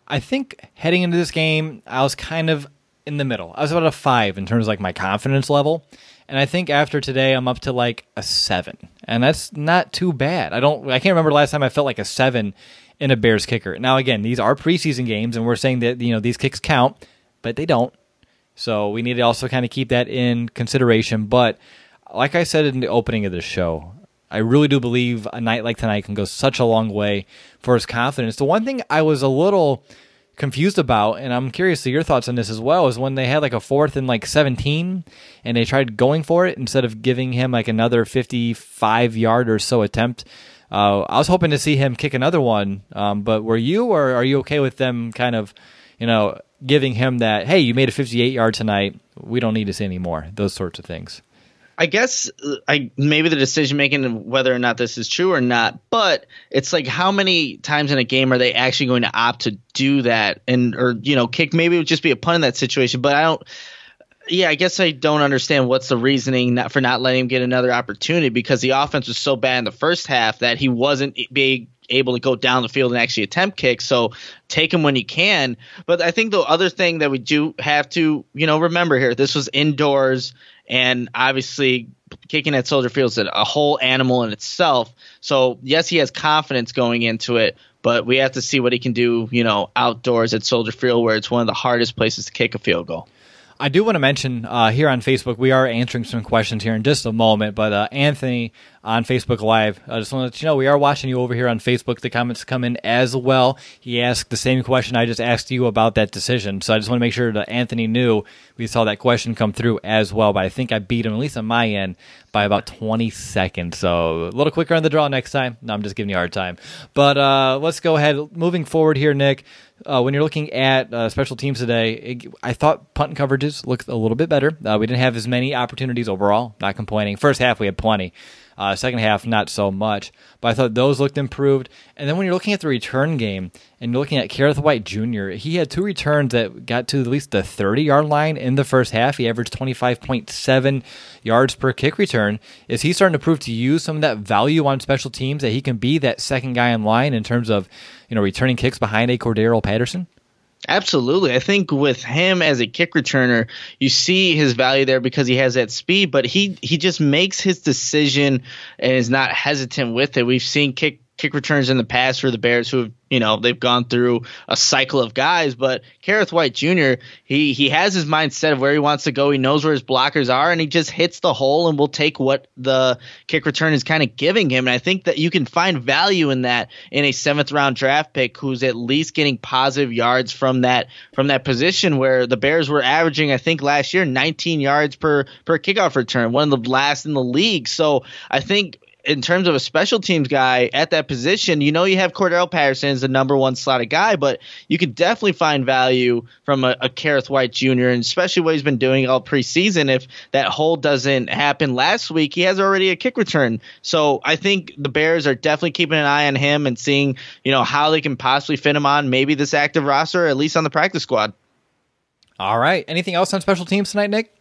I think heading into this game, I was kind of in the middle. I was about a five in terms of like my confidence level. And I think after today, I'm up to like a seven, and that's not too bad. I don't, I can't remember last time I felt like a seven in a Bears kicker. Now, again, these are preseason games, and we're saying that you know these kicks count, but they don't. So we need to also kind of keep that in consideration. But like I said in the opening of this show, I really do believe a night like tonight can go such a long way for his confidence. The one thing I was a little confused about, and I'm curious to your thoughts on this as well, is when they had like a fourth and like 17 and they tried going for it instead of giving him like another 55 yard or so attempt. Uh, I was hoping to see him kick another one, um, but were you or are you okay with them kind of, you know, giving him that, hey, you made a 58 yard tonight. We don't need to see any more. Those sorts of things. I guess uh, I maybe the decision making of whether or not this is true or not, but it's like how many times in a game are they actually going to opt to do that and or you know kick? Maybe it would just be a punt in that situation, but I don't yeah, I guess I don't understand what's the reasoning not, for not letting him get another opportunity because the offense was so bad in the first half that he wasn't being able to go down the field and actually attempt kicks. So take him when you can. But I think the other thing that we do have to, you know, remember here, this was indoors and obviously kicking at Soldier Field is a whole animal in itself. So yes, he has confidence going into it, but we have to see what he can do, you know, outdoors at Soldier Field where it's one of the hardest places to kick a field goal. I do want to mention uh, here on Facebook, we are answering some questions here in just a moment. But uh, Anthony on Facebook Live, I just want to let you know we are watching you over here on Facebook. The comments come in as well. He asked the same question I just asked you about that decision. So I just want to make sure that Anthony knew we saw that question come through as well. But I think I beat him, at least on my end, by about 20 seconds. So a little quicker on the draw next time. No, I'm just giving you a hard time. But uh, let's go ahead. Moving forward here, Nick uh, when you're looking at uh, special teams today, it, I thought punt coverages looked a little bit better. Uh, we didn't have as many opportunities overall. Not complaining. First half we had plenty. Uh, second half, not so much. But I thought those looked improved. And then when you're looking at the return game and you're looking at Kerrith Whyte Jr., he had two returns that got to at least the 30 yard line in the first half. He averaged 25.7 yards per kick return. Is he starting to prove to you some of that value on special teams that he can be that second guy in line in terms of you know returning kicks behind a Cordarrelle Patterson? Absolutely. I think with him as a kick returner, you see his value there because he has that speed, but he he just makes his decision and is not hesitant with it. We've seen kick kick returns in the past for the Bears who have, you know, they've gone through a cycle of guys, but Kerrith Whyte Jr., he he has his mindset of where he wants to go. He knows where his blockers are and he just hits the hole and will take what the kick return is kind of giving him. And I think that you can find value in that in a seventh round draft pick who's at least getting positive yards from that from that position where the Bears were averaging, I think last year, 19 yards per per kickoff return, one of the last in the league. So I think in terms of a special teams guy at that position, you know you have Cordarrelle Patterson as the number one slotted guy, but you could definitely find value from a, a Kerrith Whyte Jr. and especially what he's been doing all preseason. If that hold doesn't happen last week, he has already a kick return. So I think the Bears are definitely keeping an eye on him and seeing you know how they can possibly fit him on maybe this active roster, at least on the practice squad. All right. Anything else on special teams tonight, Nick?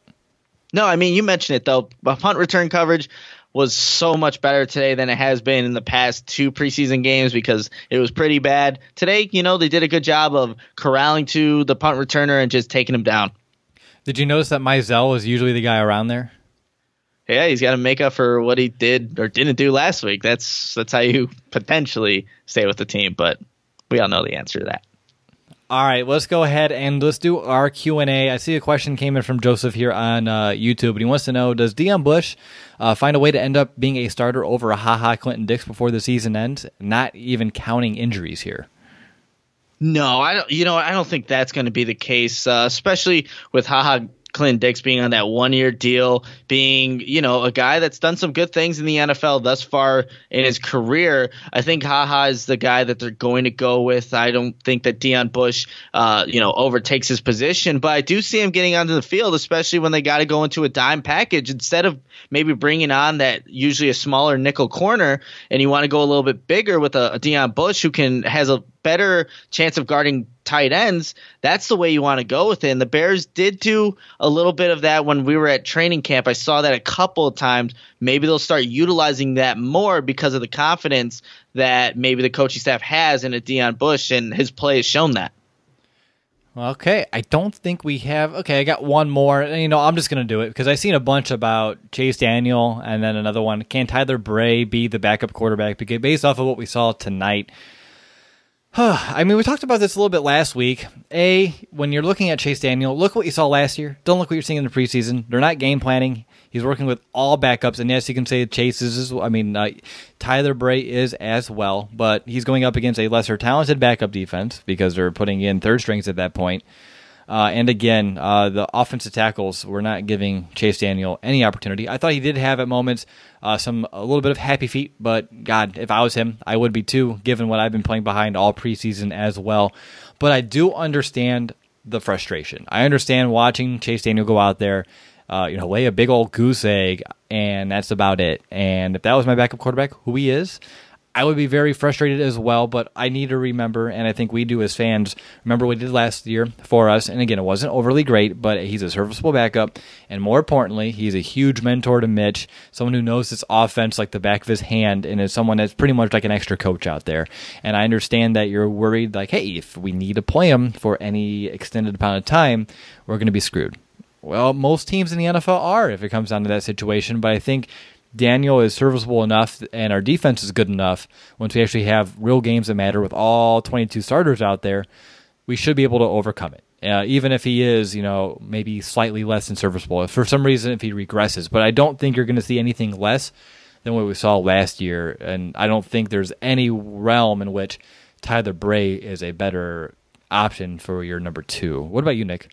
No, I mean you mentioned it though. Punt return coverage was so much better today than it has been in the past two preseason games because it was pretty bad. Today, you know, they did a good job of corralling to the punt returner and just taking him down. Did you notice that Mizzell was usually the guy around there? Yeah, he's got to make up for what he did or didn't do last week. That's that's how you potentially stay with the team, but we all know the answer to that. All right, let's go ahead and let's do our Q and A. I see a question came in from Joseph here on uh, YouTube, and he wants to know: Does Deon Bush uh, find a way to end up being a starter over a Ha Ha Clinton-Dix before the season ends? Not even counting injuries here. No, I don't. You know, I don't think that's going to be the case, uh, especially with Ha Ha Clinton-Dix being on that one year deal, being, you know, a guy that's done some good things in the NFL thus far in his career. I think Haha is the guy that they're going to go with. I don't think that Deon Bush, uh, you know, overtakes his position, but I do see him getting onto the field, especially when they got to go into a dime package instead of maybe bringing on that usually a smaller nickel corner and you want to go a little bit bigger with a, a Deon Bush who can has a better chance of guarding tight ends, that's the way you want to go with it. And the Bears did do a little bit of that when we were at training camp. I saw that a couple of times. Maybe they'll start utilizing that more because of the confidence that maybe the coaching staff has in a Deon Bush, and his play has shown that. Okay, I don't think we have. Okay, I got one more. You know, I'm just gonna do it because I've seen a bunch about Chase Daniel, and then another one. Can Tyler Bray be the backup quarterback? Because based off of what we saw tonight, *sighs* I mean, we talked about this a little bit last week. A, when you're looking at Chase Daniel, look what you saw last year. Don't look what you're seeing in the preseason. They're not game planning. He's working with all backups, and yes, you can say Chase is. I mean, uh, Tyler Bray is as well, but he's going up against a lesser talented backup defense because they're putting in third strings at that point. Uh, and again, uh, the offensive tackles were not giving Chase Daniel any opportunity. I thought he did have at moments uh, some a little bit of happy feet, but God, if I was him, I would be too, given what I've been playing behind all preseason as well. But I do understand the frustration. I understand watching Chase Daniel go out there, uh, you know, lay a big old goose egg, and that's about it. And if that was my backup quarterback, who he is, I would be very frustrated as well, but I need to remember, and I think we do as fans, remember what he did last year for us. And again, it wasn't overly great, but he's a serviceable backup. And more importantly, he's a huge mentor to Mitch, someone who knows this offense like the back of his hand, and is someone that's pretty much like an extra coach out there. And I understand that you're worried, like, hey, if we need to play him for any extended amount of time, we're going to be screwed. Well, most teams in the NFL are if it comes down to that situation, but I think Daniel is serviceable enough and our defense is good enough, once we actually have real games that matter with all 22 starters out there, we should be able to overcome it. Uh, even if he is, you know, maybe slightly less than serviceable, if for some reason if he regresses. But I don't think you're going to see anything less than what we saw last year, and I don't think there's any realm in which Tyler Bray is a better option for your number two. What about you, Nick?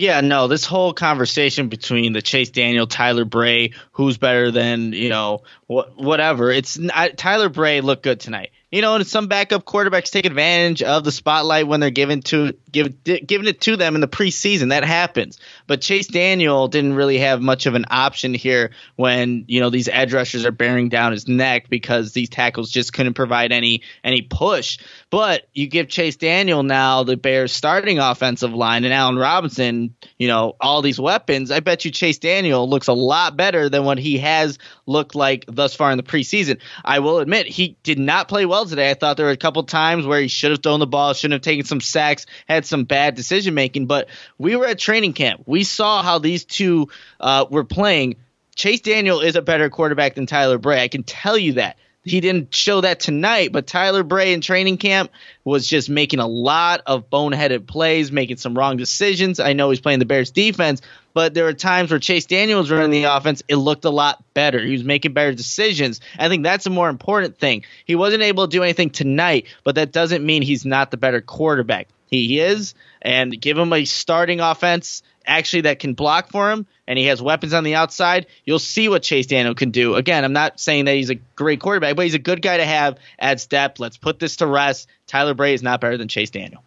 Yeah, no, this whole conversation between the Chase Daniel, Tyler Bray, who's better than, you know, wh- whatever. It's I, Tyler Bray looked good tonight. You know, and some backup quarterbacks take advantage of the spotlight when they're given to give giving it to them in the preseason. That happens. But Chase Daniel didn't really have much of an option here when you know these edge rushers are bearing down his neck because these tackles just couldn't provide any any push. But you give Chase Daniel now the Bears starting offensive line and Allen Robinson, you know, all these weapons. I bet you Chase Daniel looks a lot better than what he has looked like thus far in the preseason. I will admit he did not play well today. I thought there were a couple times where he should have thrown the ball, shouldn't have taken some sacks, had some bad decision making. But we were at training camp. We saw how these two uh, were playing. Chase Daniel is a better quarterback than Tyler Bray. I can tell you that. He didn't show that tonight, but Tyler Bray in training camp was just making a lot of boneheaded plays, making some wrong decisions. I know he's playing the Bears defense, but there were times where Chase Daniels running the offense, it looked a lot better. He was making better decisions. I think that's a more important thing. He wasn't able to do anything tonight, but that doesn't mean he's not the better quarterback. He is, and give him a starting offense actually that can block for him and he has weapons on the outside, you'll see what Chase Daniel can do. Again, I'm not saying that he's a great quarterback, but he's a good guy to have, at depth. Let's put this to rest. Tyler Bray is not better than Chase Daniel.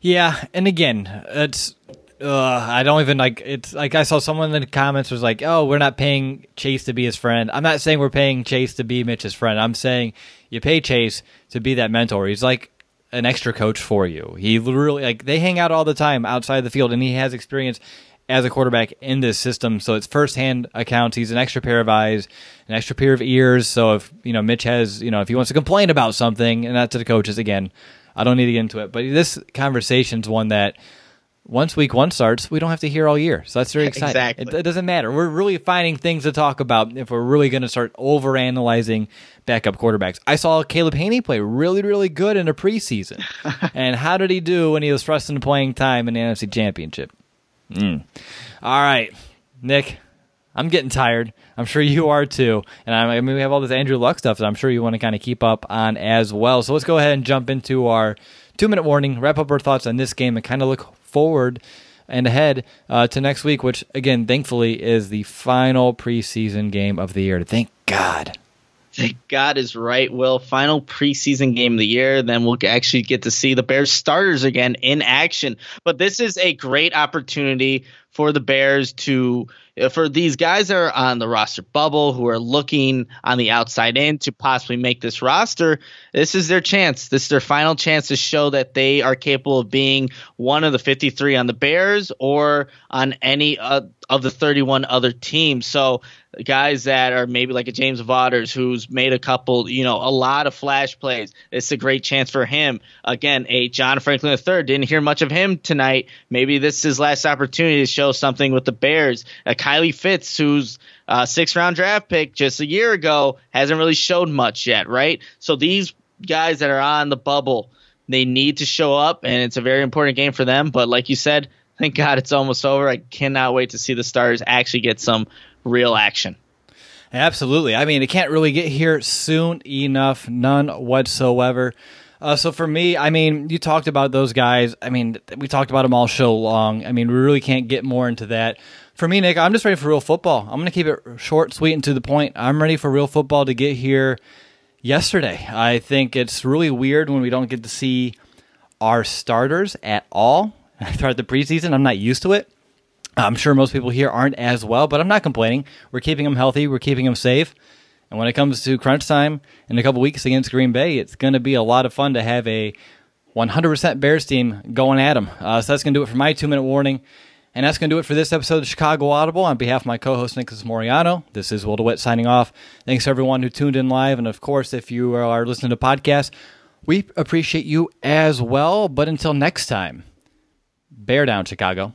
Yeah, and again, it's uh, I don't even like it's like I saw someone in the comments was like, "Oh, we're not paying Chase to be his friend." I'm not saying we're paying Chase to be Mitch's friend. I'm saying you pay Chase to be that mentor. He's like an extra coach for you. He literally like they hang out all the time outside the field, and he has experience as a quarterback in this system. So it's firsthand accounts. He's an extra pair of eyes, an extra pair of ears. So if you know Mitch has you know if he wants to complain about something, and that to the coaches again, I don't need to get into it. But this conversation's one that once week one starts, we don't have to hear all year. So that's very exciting. Exactly. It, it doesn't matter. We're really finding things to talk about if we're really going to start over analyzing backup quarterbacks. I saw Caleb Hanie play really, really good in a preseason. *laughs* and how did he do when he was thrust into playing time in the NFC Championship? Mm. All right, Nick, I'm getting tired. I'm sure you are too. And I, I mean, we have all this Andrew Luck stuff that I'm sure you want to kind of keep up on as well. So let's go ahead and jump into our two minute warning, wrap up our thoughts on this game, and kind of look forward and ahead uh, to next week, which again, thankfully, is the final preseason game of the year. Thank God. Thank God is right, Will. Final preseason game of the year. Then we'll actually get to see the Bears starters again in action. But this is a great opportunity for the Bears to for these guys that are on the roster bubble who are looking on the outside in to possibly make this roster, this is their chance. This is their final chance to show that they are capable of being one of the 53 on the Bears or on any uh, of the 31 other teams. So guys that are maybe like a James Vaughters who's made a couple, you know, a lot of flash plays. It's a great chance for him. Again, a John Franklin III didn't hear much of him tonight. Maybe this is his last opportunity to show something with the Bears. A Kylie Fitts, who's uh, a six round draft pick just a year ago, hasn't really showed much yet, right? So these guys that are on the bubble, they need to show up, and it's a very important game for them. But like you said, thank God it's almost over. I cannot wait to see the Stars actually get some real action. Absolutely. I mean, it can't really get here soon enough, none whatsoever. Uh, so for me, I mean, you talked about those guys. I mean, we talked about them all show long. I mean, we really can't get more into that. For me, Nick, I'm just ready for real football. I'm going to keep it short, sweet, and to the point. I'm ready for real football to get here yesterday. I think it's really weird when we don't get to see our starters at all *laughs* throughout the preseason. I'm not used to it. I'm sure most people here aren't as well, but I'm not complaining. We're keeping them healthy, we're keeping them safe. And when it comes to crunch time in a couple weeks against Green Bay, it's going to be a lot of fun to have a 100% Bears team going at them. Uh, so that's going to do it for my two minute warning. And that's going to do it for this episode of Chicago Audible. On behalf of my co host, Nicholas Moriano, this is Will DeWitt signing off. Thanks to everyone who tuned in live. And of course, if you are listening to podcasts, we appreciate you as well. But until next time, bear down, Chicago.